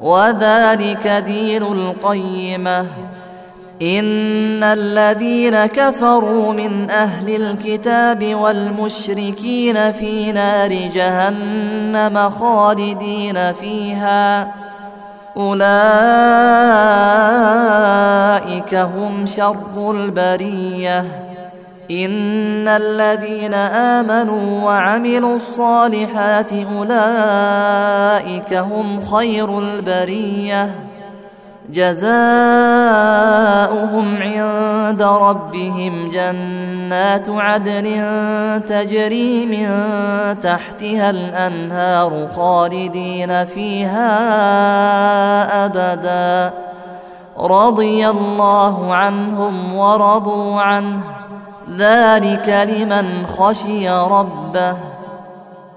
وذلك دين القيمة. إن الذين كفروا من أهل الكتاب والمشركين في نار جهنم خالدين فيها. أولئك هم شر البرية. إن الذين آمنوا وعملوا الصالحات أولئك هم خير البرية. جزاؤهم عند ربهم جنات عدن تجري من تحتها الأنهار خالدين فيها أبدا. رضي الله عنهم ورضوا عنه. ذلك لمن خشي ربه.